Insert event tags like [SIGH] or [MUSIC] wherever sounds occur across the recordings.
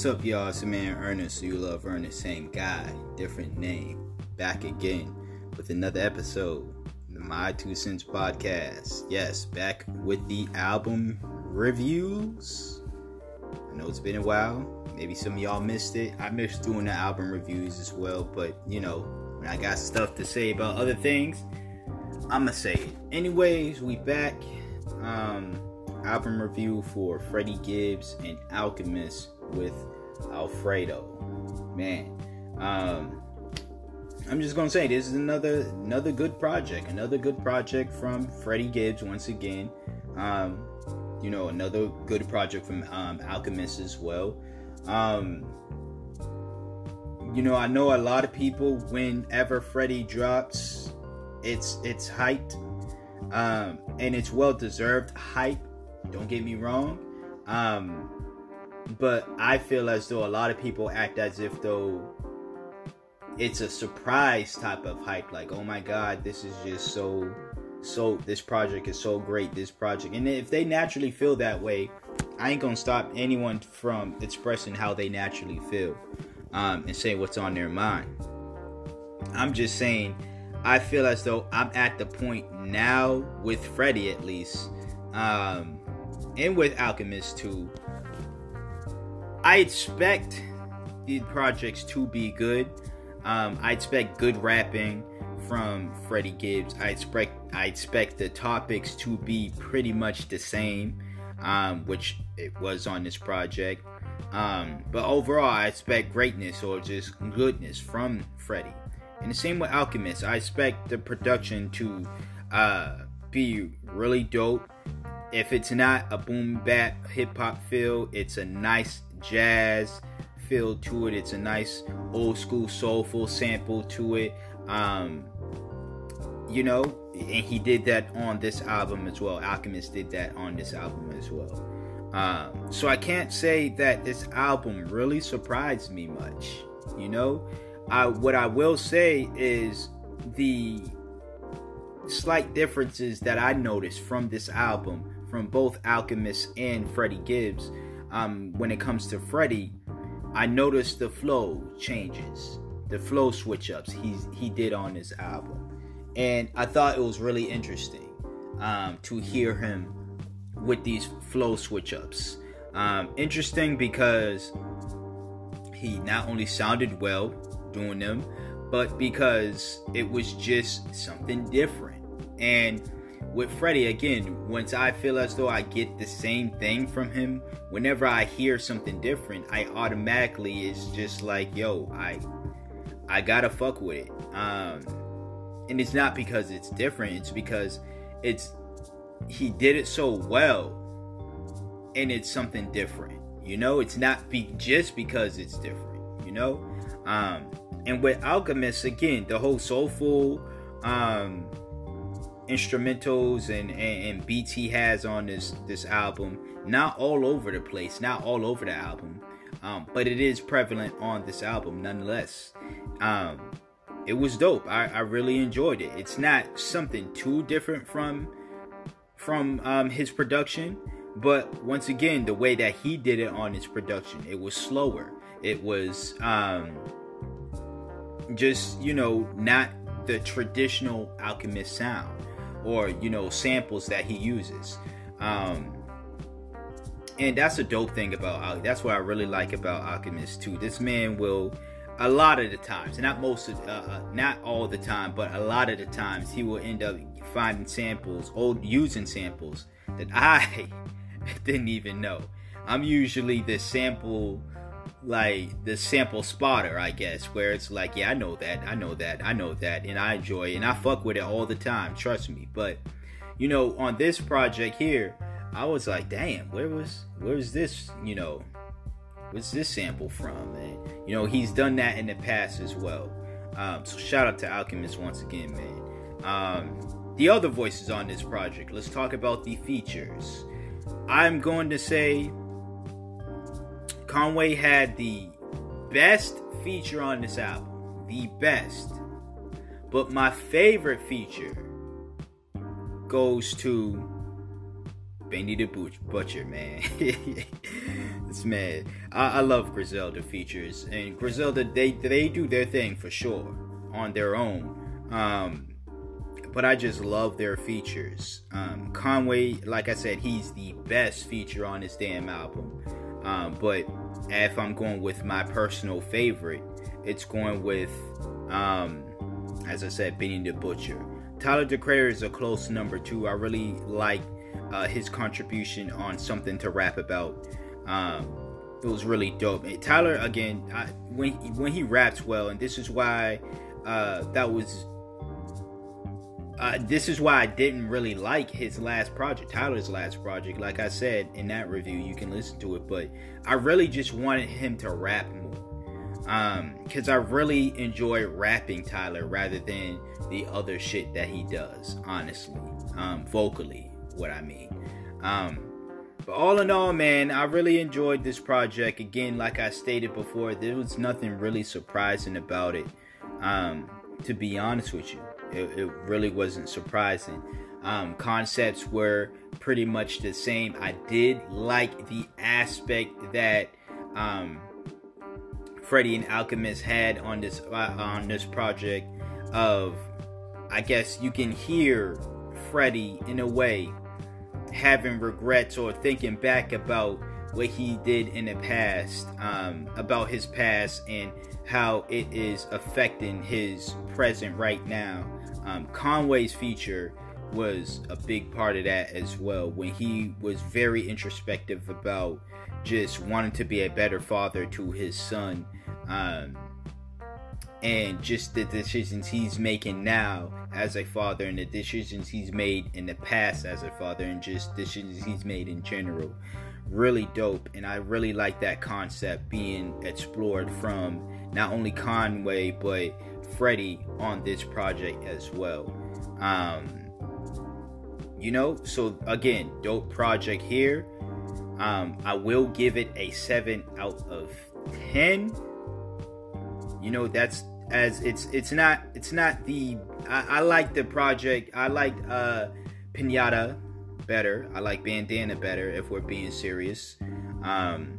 What's up, y'all? It's your man Ernest. You love Ernest, same guy, different name. Back again with another episode, the My Two Cents podcast. Yes, back with the album reviews. I know it's been a while. Maybe some of y'all missed it. I missed doing the album reviews as well, but you know, when I got stuff to say about other things, I'ma say it. Anyways, we back. Um, album review for Freddie Gibbs and Alchemist with Alfredo. Man, um, I'm just gonna say this is another another good project, another good project from Freddie Gibbs once again. Um, you know, another good project from um, Alchemist as well. Um, you know, I know a lot of people whenever Freddie drops, it's it's hyped, um, and it's well deserved hype. Don't get me wrong. Um, but I feel as though a lot of people act as if though it's a surprise type of hype. Like, oh my god, this is just so so this project is so great, this project. And if they naturally feel that way, I ain't gonna stop anyone from expressing how they naturally feel um, and say what's on their mind. I'm just saying, I feel as though I'm at the point now with Freddie at least, um, and with Alchemist too. I expect the projects to be good. Um, I expect good rapping from Freddie Gibbs. I expect I expect the topics to be pretty much the same, um, which it was on this project. Um, but overall, I expect greatness or just goodness from Freddie. And the same with Alchemist. I expect the production to uh, be really dope. If it's not a boom bap hip hop feel, it's a nice jazz feel to it. It's a nice old school soulful sample to it. Um, you know, and he did that on this album as well. Alchemist did that on this album as well. Um, so I can't say that this album really surprised me much. You know, I, what I will say is the slight differences that I noticed from this album, from both Alchemist and Freddie Gibbs. Um, when it comes to Freddie, I noticed the flow changes, the flow switch ups he he did on this album and I thought it was really interesting um, to hear him with these flow switch ups. Um, interesting because he not only sounded well doing them, but because it was just something different. And with Freddie, again, once I feel as though I get the same thing from him, whenever I hear something different, I automatically is just like, yo, I I gotta fuck with it. Um, and it's not because it's different it's because it's he did it so well and it's something different you know it's not be just because it's different you know um and with alchemist again the whole soulful um instrumentals and, and, and beats he has on this this album not all over the place not all over the album um but it is prevalent on this album nonetheless um it was dope. I, I really enjoyed it. It's not something too different from from um, his production, but once again, the way that he did it on his production, it was slower. It was um, just you know not the traditional alchemist sound or you know samples that he uses. Um, and that's a dope thing about that's what I really like about Alchemist too. This man will a lot of the times, not most of, uh, uh, not all the time, but a lot of the times, he will end up finding samples, old using samples that [LAUGHS] I didn't even know. I'm usually the sample, like the sample spotter, I guess, where it's like, yeah, I know that, I know that, I know that, and I enjoy it, and I fuck with it all the time. Trust me. But you know, on this project here, I was like, damn, where was, where's this, you know, what's this sample from? And you know, he's done that in the past as well. Um, so shout out to Alchemist once again, man. Um, the other voices on this project. Let's talk about the features. I'm going to say Conway had the best feature on this album. The best. But my favorite feature goes to Benny the Butcher, man. [LAUGHS] this man. I, I love Griselda features, and Griselda they they do their thing for sure on their own. Um, but I just love their features. Um, Conway, like I said, he's the best feature on this damn album. Um, but if I'm going with my personal favorite, it's going with, um, as I said, Benny the Butcher. Tyler the Creator is a close number two. I really like uh, his contribution on something to rap about. Um, it was really dope. Tyler again, I, when when he raps well, and this is why uh, that was. This is why I didn't really like his last project, Tyler's last project. Like I said in that review, you can listen to it, but I really just wanted him to rap more. Um, cause I really enjoy rapping Tyler rather than the other shit that he does, honestly. Um, vocally, what I mean. Um, but all in all, man, I really enjoyed this project. Again, like I stated before, there was nothing really surprising about it. Um, to be honest with you, it, it really wasn't surprising. Um, concepts were pretty much the same. I did like the aspect that um, Freddie and Alchemist had on this uh, on this project of, I guess you can hear Freddie in a way having regrets or thinking back about what he did in the past, um, about his past and how it is affecting his present right now. Um, Conway's feature was a big part of that as well when he was very introspective about just wanting to be a better father to his son. Um, and just the decisions he's making now as a father and the decisions he's made in the past as a father and just decisions he's made in general. Really dope and i really like that concept being explored from not only conway but freddie on this project as well. Um you know so again dope project here. Um i will give it a 7 out of 10 you know that's as it's it's not it's not the I, I like the project. I like uh Pinata better. I like Bandana better if we're being serious. Um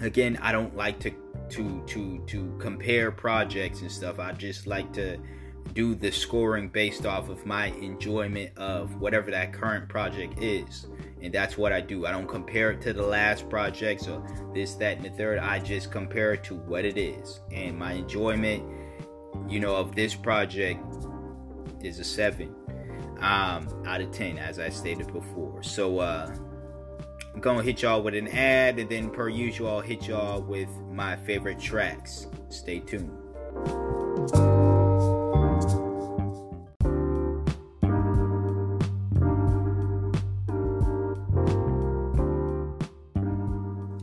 again I don't like to to to to compare projects and stuff I just like to do the scoring based off of my enjoyment of whatever that current project is and that's what I do. I don't compare it to the last project or this, that, and the third. I just compare it to what it is, and my enjoyment, you know, of this project is a seven um, out of ten, as I stated before. So uh, I'm gonna hit y'all with an ad, and then per usual, I'll hit y'all with my favorite tracks. Stay tuned.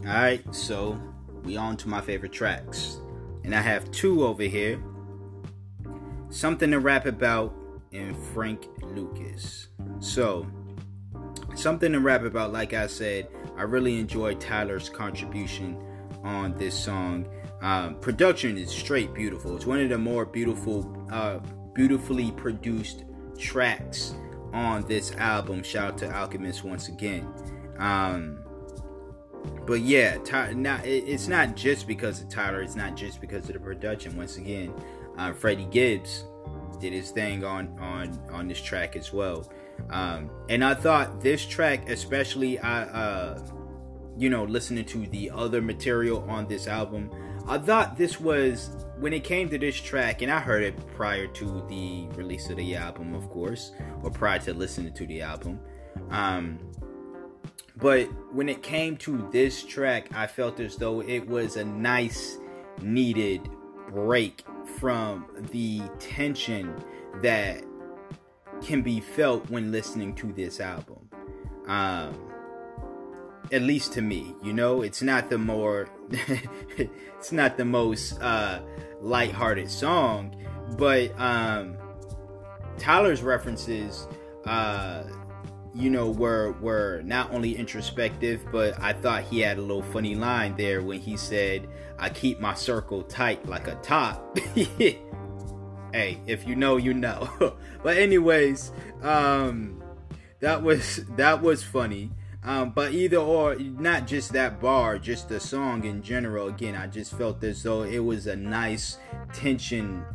Alright, so we on to my favorite tracks. And I have two over here. Something to rap about and Frank Lucas. So, something to rap about, like I said, I really enjoyed Tyler's contribution on this song. Um, production is straight beautiful. It's one of the more beautiful, uh, beautifully produced tracks on this album. Shout out to Alchemist once again. Um, but yeah, Ty, it's not just because of Tyler. It's not just because of the production. Once again, uh, Freddie Gibbs did his thing on on on this track as well. Um, and I thought this track, especially, I uh, you know, listening to the other material on this album, I thought this was when it came to this track, and I heard it prior to the release of the album, of course, or prior to listening to the album. Um, but when it came to this track, I felt as though it was a nice, needed break from the tension that can be felt when listening to this album. Um, at least to me, you know, it's not the more, [LAUGHS] it's not the most uh, lighthearted song, but um, Tyler's references. Uh, you know, were were not only introspective, but I thought he had a little funny line there when he said, "I keep my circle tight like a top." [LAUGHS] hey, if you know, you know. [LAUGHS] but anyways, um, that was that was funny. Um, but either or, not just that bar, just the song in general. Again, I just felt as though it was a nice tension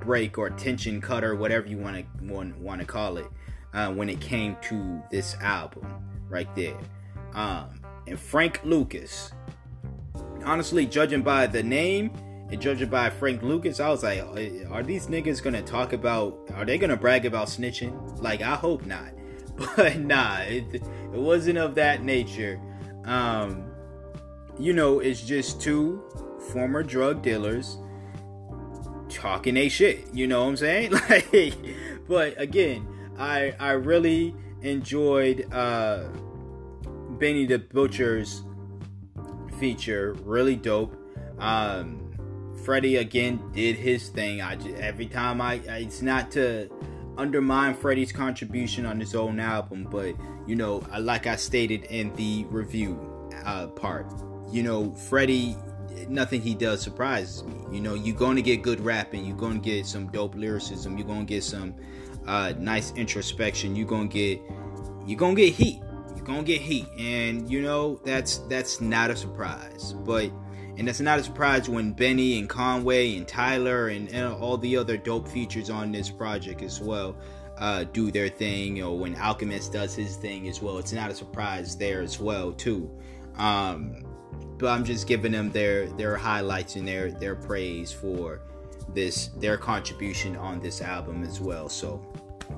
break or tension cutter, whatever you want to want, to call it, uh, when it came to this album right there. Um, and Frank Lucas, honestly, judging by the name judging by Frank Lucas, I was like, are these niggas gonna talk about? Are they gonna brag about snitching? Like, I hope not. [LAUGHS] But nah, it, it wasn't of that nature. Um, you know, it's just two former drug dealers talking a shit. You know what I'm saying? [LAUGHS] Like, but again, I I really enjoyed uh, Benny the Butcher's feature. Really dope. Um, Freddie again did his thing. I just, every time I, it's not to undermine Freddie's contribution on his own album, but you know, like I stated in the review uh, part, you know, Freddie, nothing he does surprises me. You know, you're going to get good rapping, you're going to get some dope lyricism, you're going to get some uh, nice introspection, you're going to get, you're going to get heat, you're going to get heat, and you know that's that's not a surprise, but and that's not a surprise when Benny and Conway and Tyler and, and all the other dope features on this project as well uh, do their thing, or when Alchemist does his thing as well. It's not a surprise there as well too. Um, but I'm just giving them their their highlights and their their praise for this their contribution on this album as well. So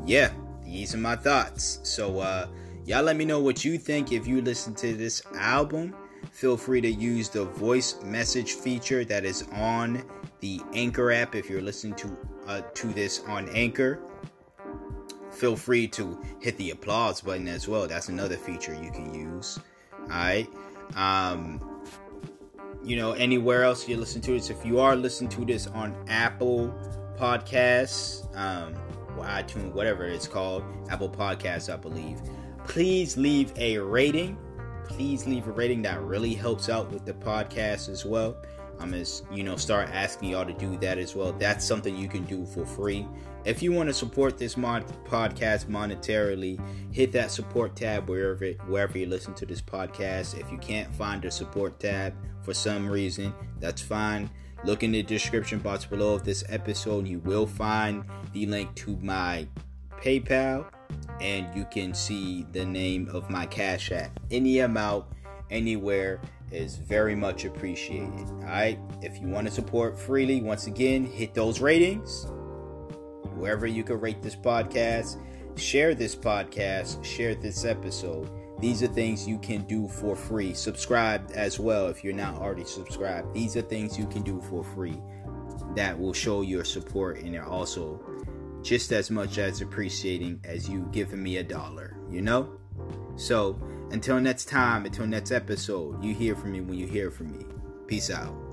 yeah, these are my thoughts. So uh, y'all let me know what you think if you listen to this album feel free to use the voice message feature that is on the Anchor app if you're listening to uh, to this on Anchor. Feel free to hit the applause button as well. That's another feature you can use. All right. Um, you know, anywhere else you listen to this, if you are listening to this on Apple Podcasts, um, iTunes, whatever it's called, Apple Podcasts, I believe, please leave a rating please leave a rating. That really helps out with the podcast as well. I'm as you know, start asking y'all to do that as well. That's something you can do for free. If you want to support this mod podcast monetarily, hit that support tab wherever wherever you listen to this podcast. If you can't find the support tab for some reason, that's fine. Look in the description box below of this episode. You will find the link to my PayPal and you can see the name of my Cash App. Any amount, anywhere is very much appreciated. All right, if you want to support freely, once again, hit those ratings wherever you can rate this podcast. Share this podcast, share this episode. These are things you can do for free. Subscribe as well if you're not already subscribed. These are things you can do for free that will show your support and are also just as much as appreciating as you giving me a dollar, you know? So, until next time, until next episode, you hear from me when you hear from me. Peace out.